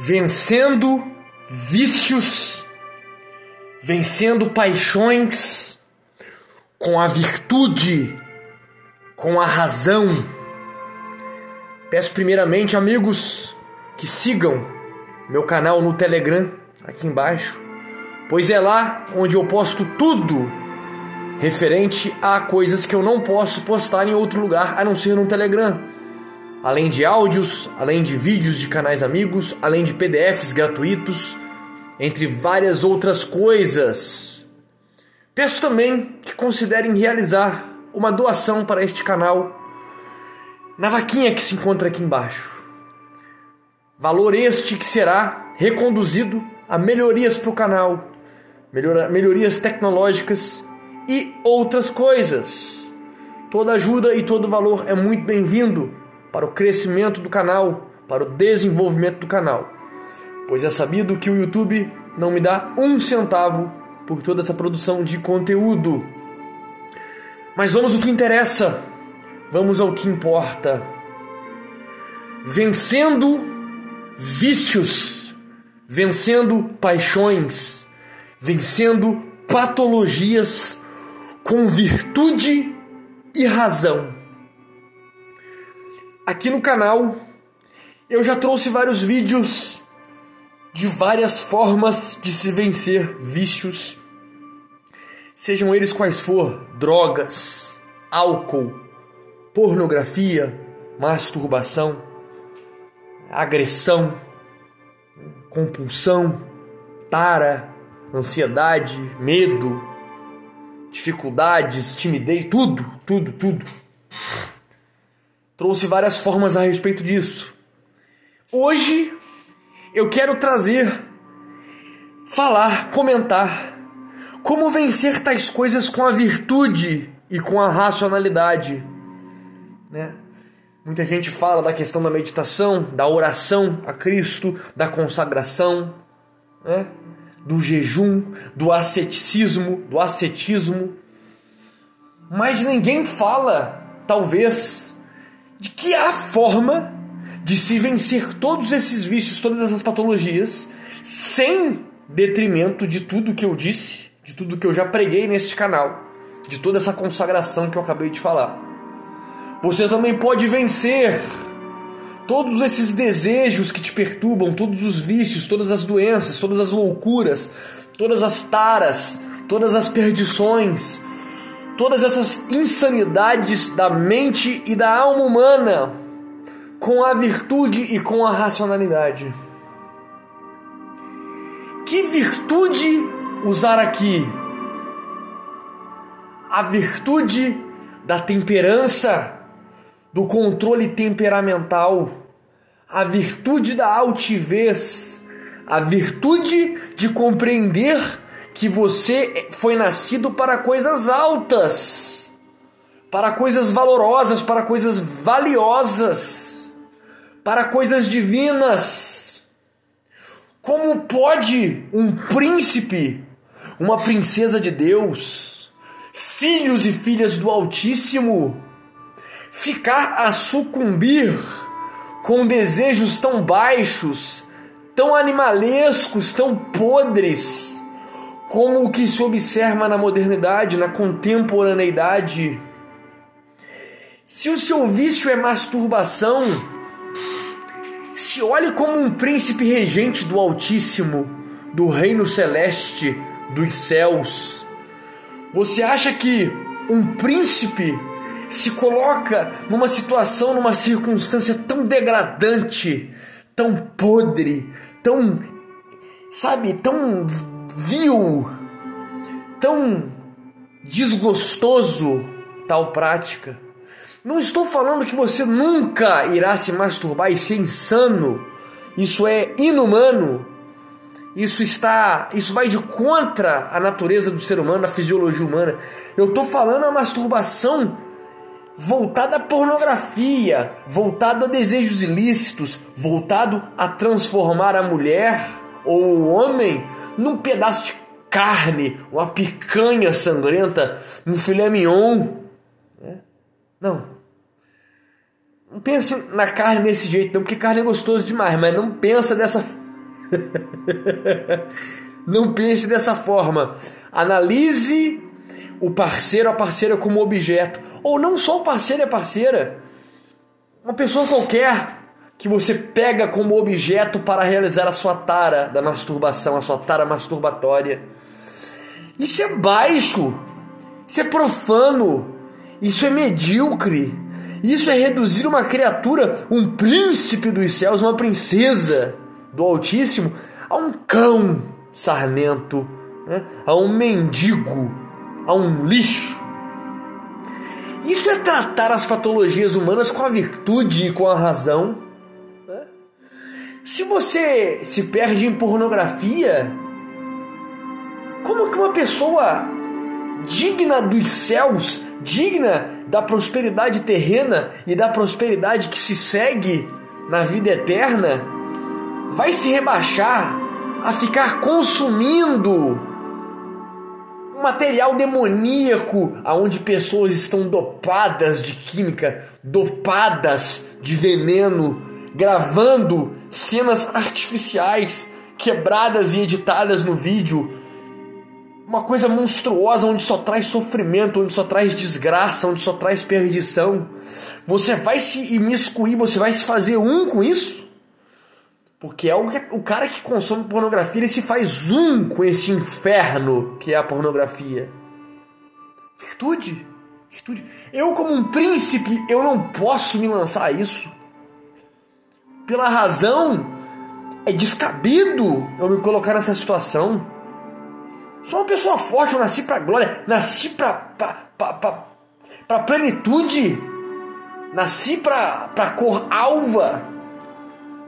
vencendo vícios, vencendo paixões com a virtude, com a razão. Peço primeiramente, amigos, que sigam meu canal no Telegram aqui embaixo, pois é lá onde eu posto tudo referente a coisas que eu não posso postar em outro lugar a não ser no Telegram além de áudios, além de vídeos de canais amigos, além de PDFs gratuitos, entre várias outras coisas. Peço também que considerem realizar uma doação para este canal na vaquinha que se encontra aqui embaixo. Valor este que será reconduzido a melhorias para o canal, melhorias tecnológicas e outras coisas. Toda ajuda e todo valor é muito bem-vindo para o crescimento do canal, para o desenvolvimento do canal. Pois é sabido que o YouTube não me dá um centavo por toda essa produção de conteúdo. Mas vamos ao que interessa, vamos ao que importa. Vencendo vícios, vencendo paixões, vencendo patologias com virtude e razão. Aqui no canal. Eu já trouxe vários vídeos de várias formas de se vencer vícios, sejam eles quais for, drogas, álcool, pornografia, masturbação, agressão, compulsão, tara, ansiedade, medo, dificuldades, timidez, tudo, tudo, tudo trouxe várias formas a respeito disso. Hoje eu quero trazer, falar, comentar como vencer tais coisas com a virtude e com a racionalidade. Né? Muita gente fala da questão da meditação, da oração a Cristo, da consagração, né? do jejum, do asceticismo, do ascetismo. Mas ninguém fala, talvez, de que há forma de se vencer todos esses vícios, todas essas patologias, sem detrimento de tudo que eu disse, de tudo que eu já preguei neste canal, de toda essa consagração que eu acabei de falar. Você também pode vencer todos esses desejos que te perturbam, todos os vícios, todas as doenças, todas as loucuras, todas as taras, todas as perdições, todas essas insanidades da mente e da alma humana com a virtude e com a racionalidade. Que virtude usar aqui? A virtude da temperança, do controle temperamental, a virtude da altivez, a virtude de compreender que você foi nascido para coisas altas, para coisas valorosas, para coisas valiosas, para coisas divinas. Como pode um príncipe, uma princesa de Deus, filhos e filhas do Altíssimo, ficar a sucumbir com desejos tão baixos, tão animalescos, tão podres? Como o que se observa na modernidade, na contemporaneidade. Se o seu vício é masturbação, se olhe como um príncipe regente do Altíssimo, do reino celeste, dos céus. Você acha que um príncipe se coloca numa situação, numa circunstância tão degradante, tão podre, tão, sabe, tão vil, tão desgostoso tal prática. Não estou falando que você nunca irá se masturbar e ser insano. Isso é inumano. Isso está, isso vai de contra a natureza do ser humano, a fisiologia humana. Eu estou falando a masturbação voltada à pornografia, voltado a desejos ilícitos, voltado a transformar a mulher ou o homem num pedaço de carne, uma picanha sangrenta, um filé mignon. Né? Não. Não pense na carne desse jeito, não, porque carne é gostoso demais, mas não pensa dessa, Não pense dessa forma. Analise o parceiro, a parceira como objeto. Ou não só o parceiro e a parceira. Uma pessoa qualquer que você pega como objeto para realizar a sua tara da masturbação, a sua tara masturbatória. Isso é baixo. Isso é profano. Isso é medíocre. Isso é reduzir uma criatura, um príncipe dos céus, uma princesa do Altíssimo, a um cão sarnento, né? a um mendigo, a um lixo. Isso é tratar as patologias humanas com a virtude e com a razão. Se você se perde em pornografia, como que uma pessoa digna dos céus, digna da prosperidade terrena e da prosperidade que se segue na vida eterna, vai se rebaixar a ficar consumindo material demoníaco aonde pessoas estão dopadas de química, dopadas de veneno, gravando cenas artificiais quebradas e editadas no vídeo. Uma coisa monstruosa onde só traz sofrimento, onde só traz desgraça, onde só traz perdição. Você vai se imiscuir, você vai se fazer um com isso? Porque é o, o cara que consome pornografia, ele se faz um com esse inferno que é a pornografia. Virtude. Virtude. Eu, como um príncipe, eu não posso me lançar a isso. Pela razão, é descabido eu me colocar nessa situação. Sou uma pessoa forte, eu nasci pra glória, nasci pra, pra plenitude, nasci pra, pra cor alva.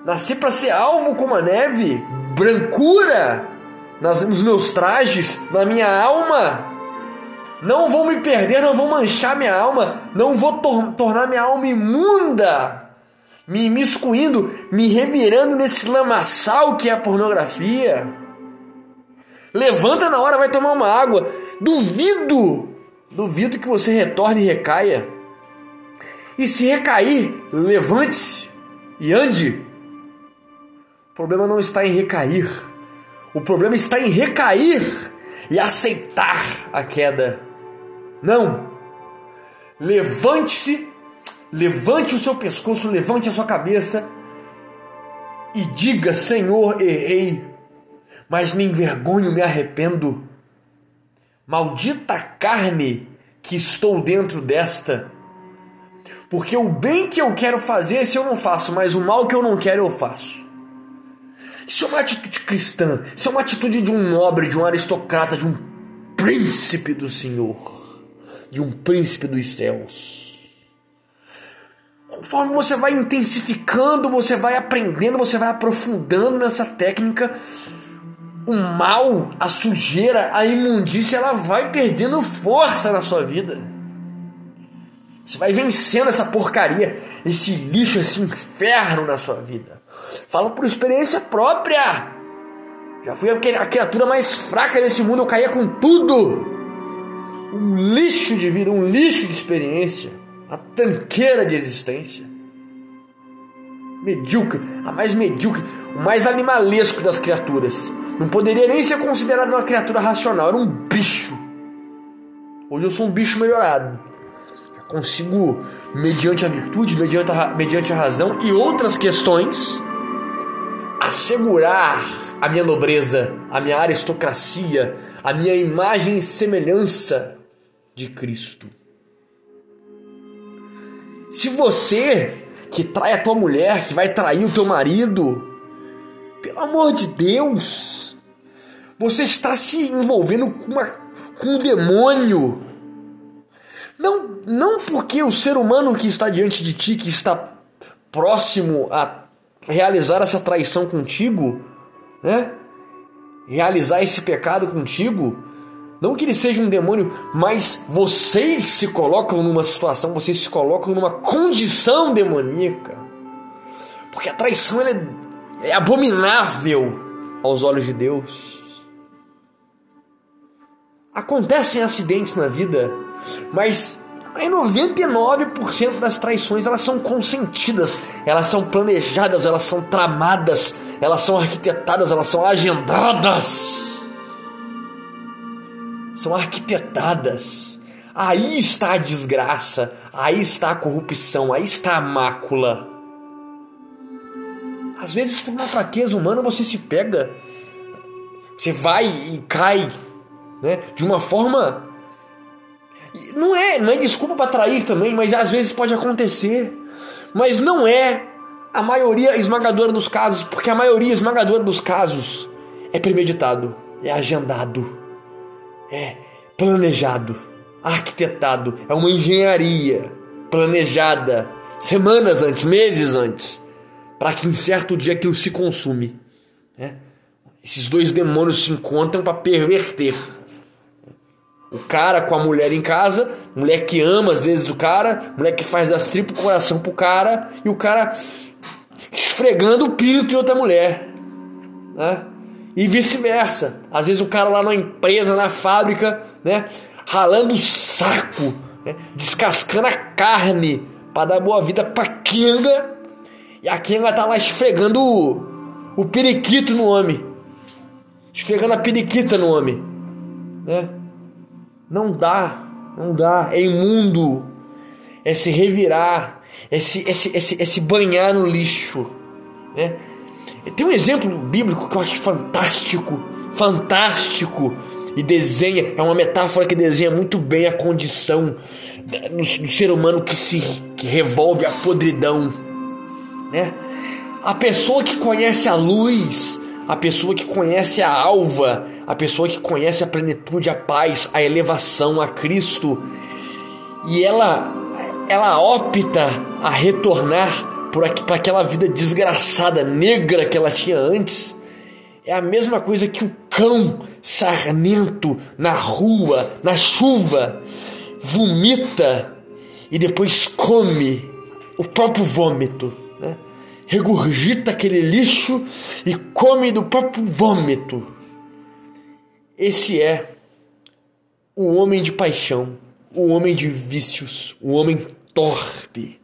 Nasci para ser alvo como a neve, brancura nas, nos meus trajes, na minha alma. Não vou me perder, não vou manchar minha alma, não vou tor tornar minha alma imunda, me imiscuindo, me revirando nesse lamaçal que é a pornografia. Levanta na hora, vai tomar uma água. Duvido, duvido que você retorne e recaia. E se recair, levante-se e ande. O problema não está em recair. O problema está em recair e aceitar a queda. Não. Levante-se, levante o seu pescoço, levante a sua cabeça e diga: Senhor, errei, mas me envergonho, me arrependo. Maldita carne que estou dentro desta. Porque o bem que eu quero fazer, esse eu não faço, mas o mal que eu não quero, eu faço. Isso é uma atitude cristã. Isso é uma atitude de um nobre, de um aristocrata, de um príncipe do Senhor, de um príncipe dos céus. Conforme você vai intensificando, você vai aprendendo, você vai aprofundando nessa técnica, o mal, a sujeira, a imundícia, ela vai perdendo força na sua vida. Você vai vencendo essa porcaria, esse lixo, esse inferno na sua vida. Falo por experiência própria. Já fui a criatura mais fraca desse mundo, eu caía com tudo. Um lixo de vida, um lixo de experiência, a tanqueira de existência. Medíocre, a mais medíocre, o mais animalesco das criaturas. Não poderia nem ser considerado uma criatura racional, era um bicho. Hoje eu sou um bicho melhorado. Já consigo, mediante a virtude, mediante a, mediante a razão e outras questões, assegurar a minha nobreza, a minha aristocracia, a minha imagem e semelhança de Cristo. Se você que trai a tua mulher, que vai trair o teu marido, pelo amor de Deus, você está se envolvendo com, uma, com um demônio. Não, não porque o ser humano que está diante de ti, que está próximo a realizar essa traição contigo, né? Realizar esse pecado contigo, não que ele seja um demônio, mas vocês se colocam numa situação, vocês se colocam numa condição demoníaca. Porque a traição é, é abominável aos olhos de Deus. Acontecem acidentes na vida, mas Aí 99% das traições elas são consentidas, elas são planejadas, elas são tramadas, elas são arquitetadas, elas são agendadas. São arquitetadas. Aí está a desgraça, aí está a corrupção, aí está a mácula. Às vezes, por uma fraqueza humana, você se pega, você vai e cai, né? De uma forma. Não é, não é desculpa para trair também, mas às vezes pode acontecer. Mas não é a maioria esmagadora dos casos, porque a maioria esmagadora dos casos é premeditado, é agendado, é planejado, arquitetado, é uma engenharia planejada semanas antes, meses antes para que em certo dia aquilo se consume. Né? Esses dois demônios se encontram para perverter. O cara com a mulher em casa, mulher que ama às vezes o cara, mulher que faz das tripas coração pro cara, e o cara esfregando o pinto em outra mulher. Né? E vice-versa. Às vezes o cara lá na empresa, na fábrica, né? ralando o saco, né? descascando a carne para dar boa vida pra Kinga e a Kenga tá lá esfregando o, o periquito no homem. Esfregando a periquita no homem. Né? Não dá, não dá. É imundo. É se revirar. É se, é se, é se, é se banhar no lixo. Né? Tem um exemplo bíblico que eu acho fantástico. Fantástico. E desenha, é uma metáfora que desenha muito bem a condição do, ser humano que se que revolve a podridão né? A pessoa que conhece a luz, a pessoa que conhece a alva, a pessoa que conhece a plenitude, a paz, a elevação a Cristo, e ela ela opta a retornar para aquela vida desgraçada, negra que ela tinha antes, é a mesma coisa que o cão sarnento na rua, na chuva, vomita e depois come o próprio vômito né? regurgita aquele lixo e come do próprio vômito. Esse é o homem de paixão, o homem de vícios, o homem torpe.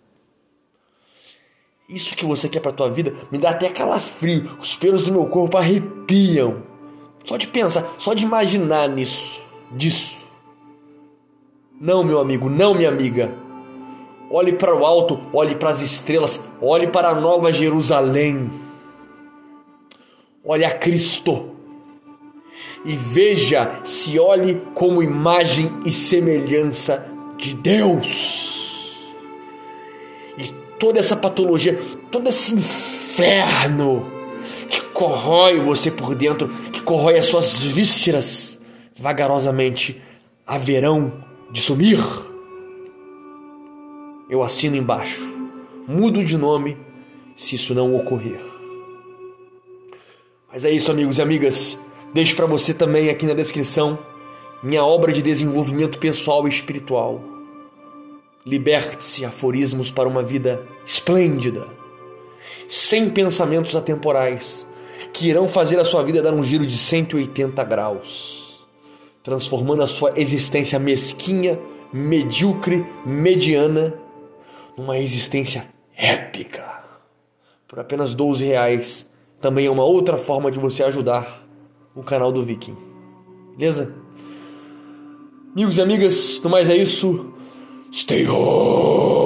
Isso que você quer para tua vida me dá até calafrio, os pelos do meu corpo arrepiam. Só de pensar, só de imaginar nisso, disso. Não, meu amigo, não, minha amiga. Olhe para o alto, olhe para as estrelas, olhe para a nova Jerusalém. Olhe a Cristo. E veja, se olhe como imagem e semelhança de Deus. Toda essa patologia, todo esse inferno que corrói você por dentro, que corrói as suas vísceras, vagarosamente haverão de sumir eu assino embaixo. Mudo de nome se isso não ocorrer. Mas é isso, amigos e amigas. Deixo para você também aqui na descrição minha obra de desenvolvimento pessoal e espiritual. Liberte-se aforismos para uma vida esplêndida, sem pensamentos atemporais, que irão fazer a sua vida dar um giro de 180 graus, transformando a sua existência mesquinha, medíocre, mediana uma existência épica. Por apenas 12 reais. Também é uma outra forma de você ajudar o canal do Viking. Beleza? Amigos e amigas, no mais é isso. してよ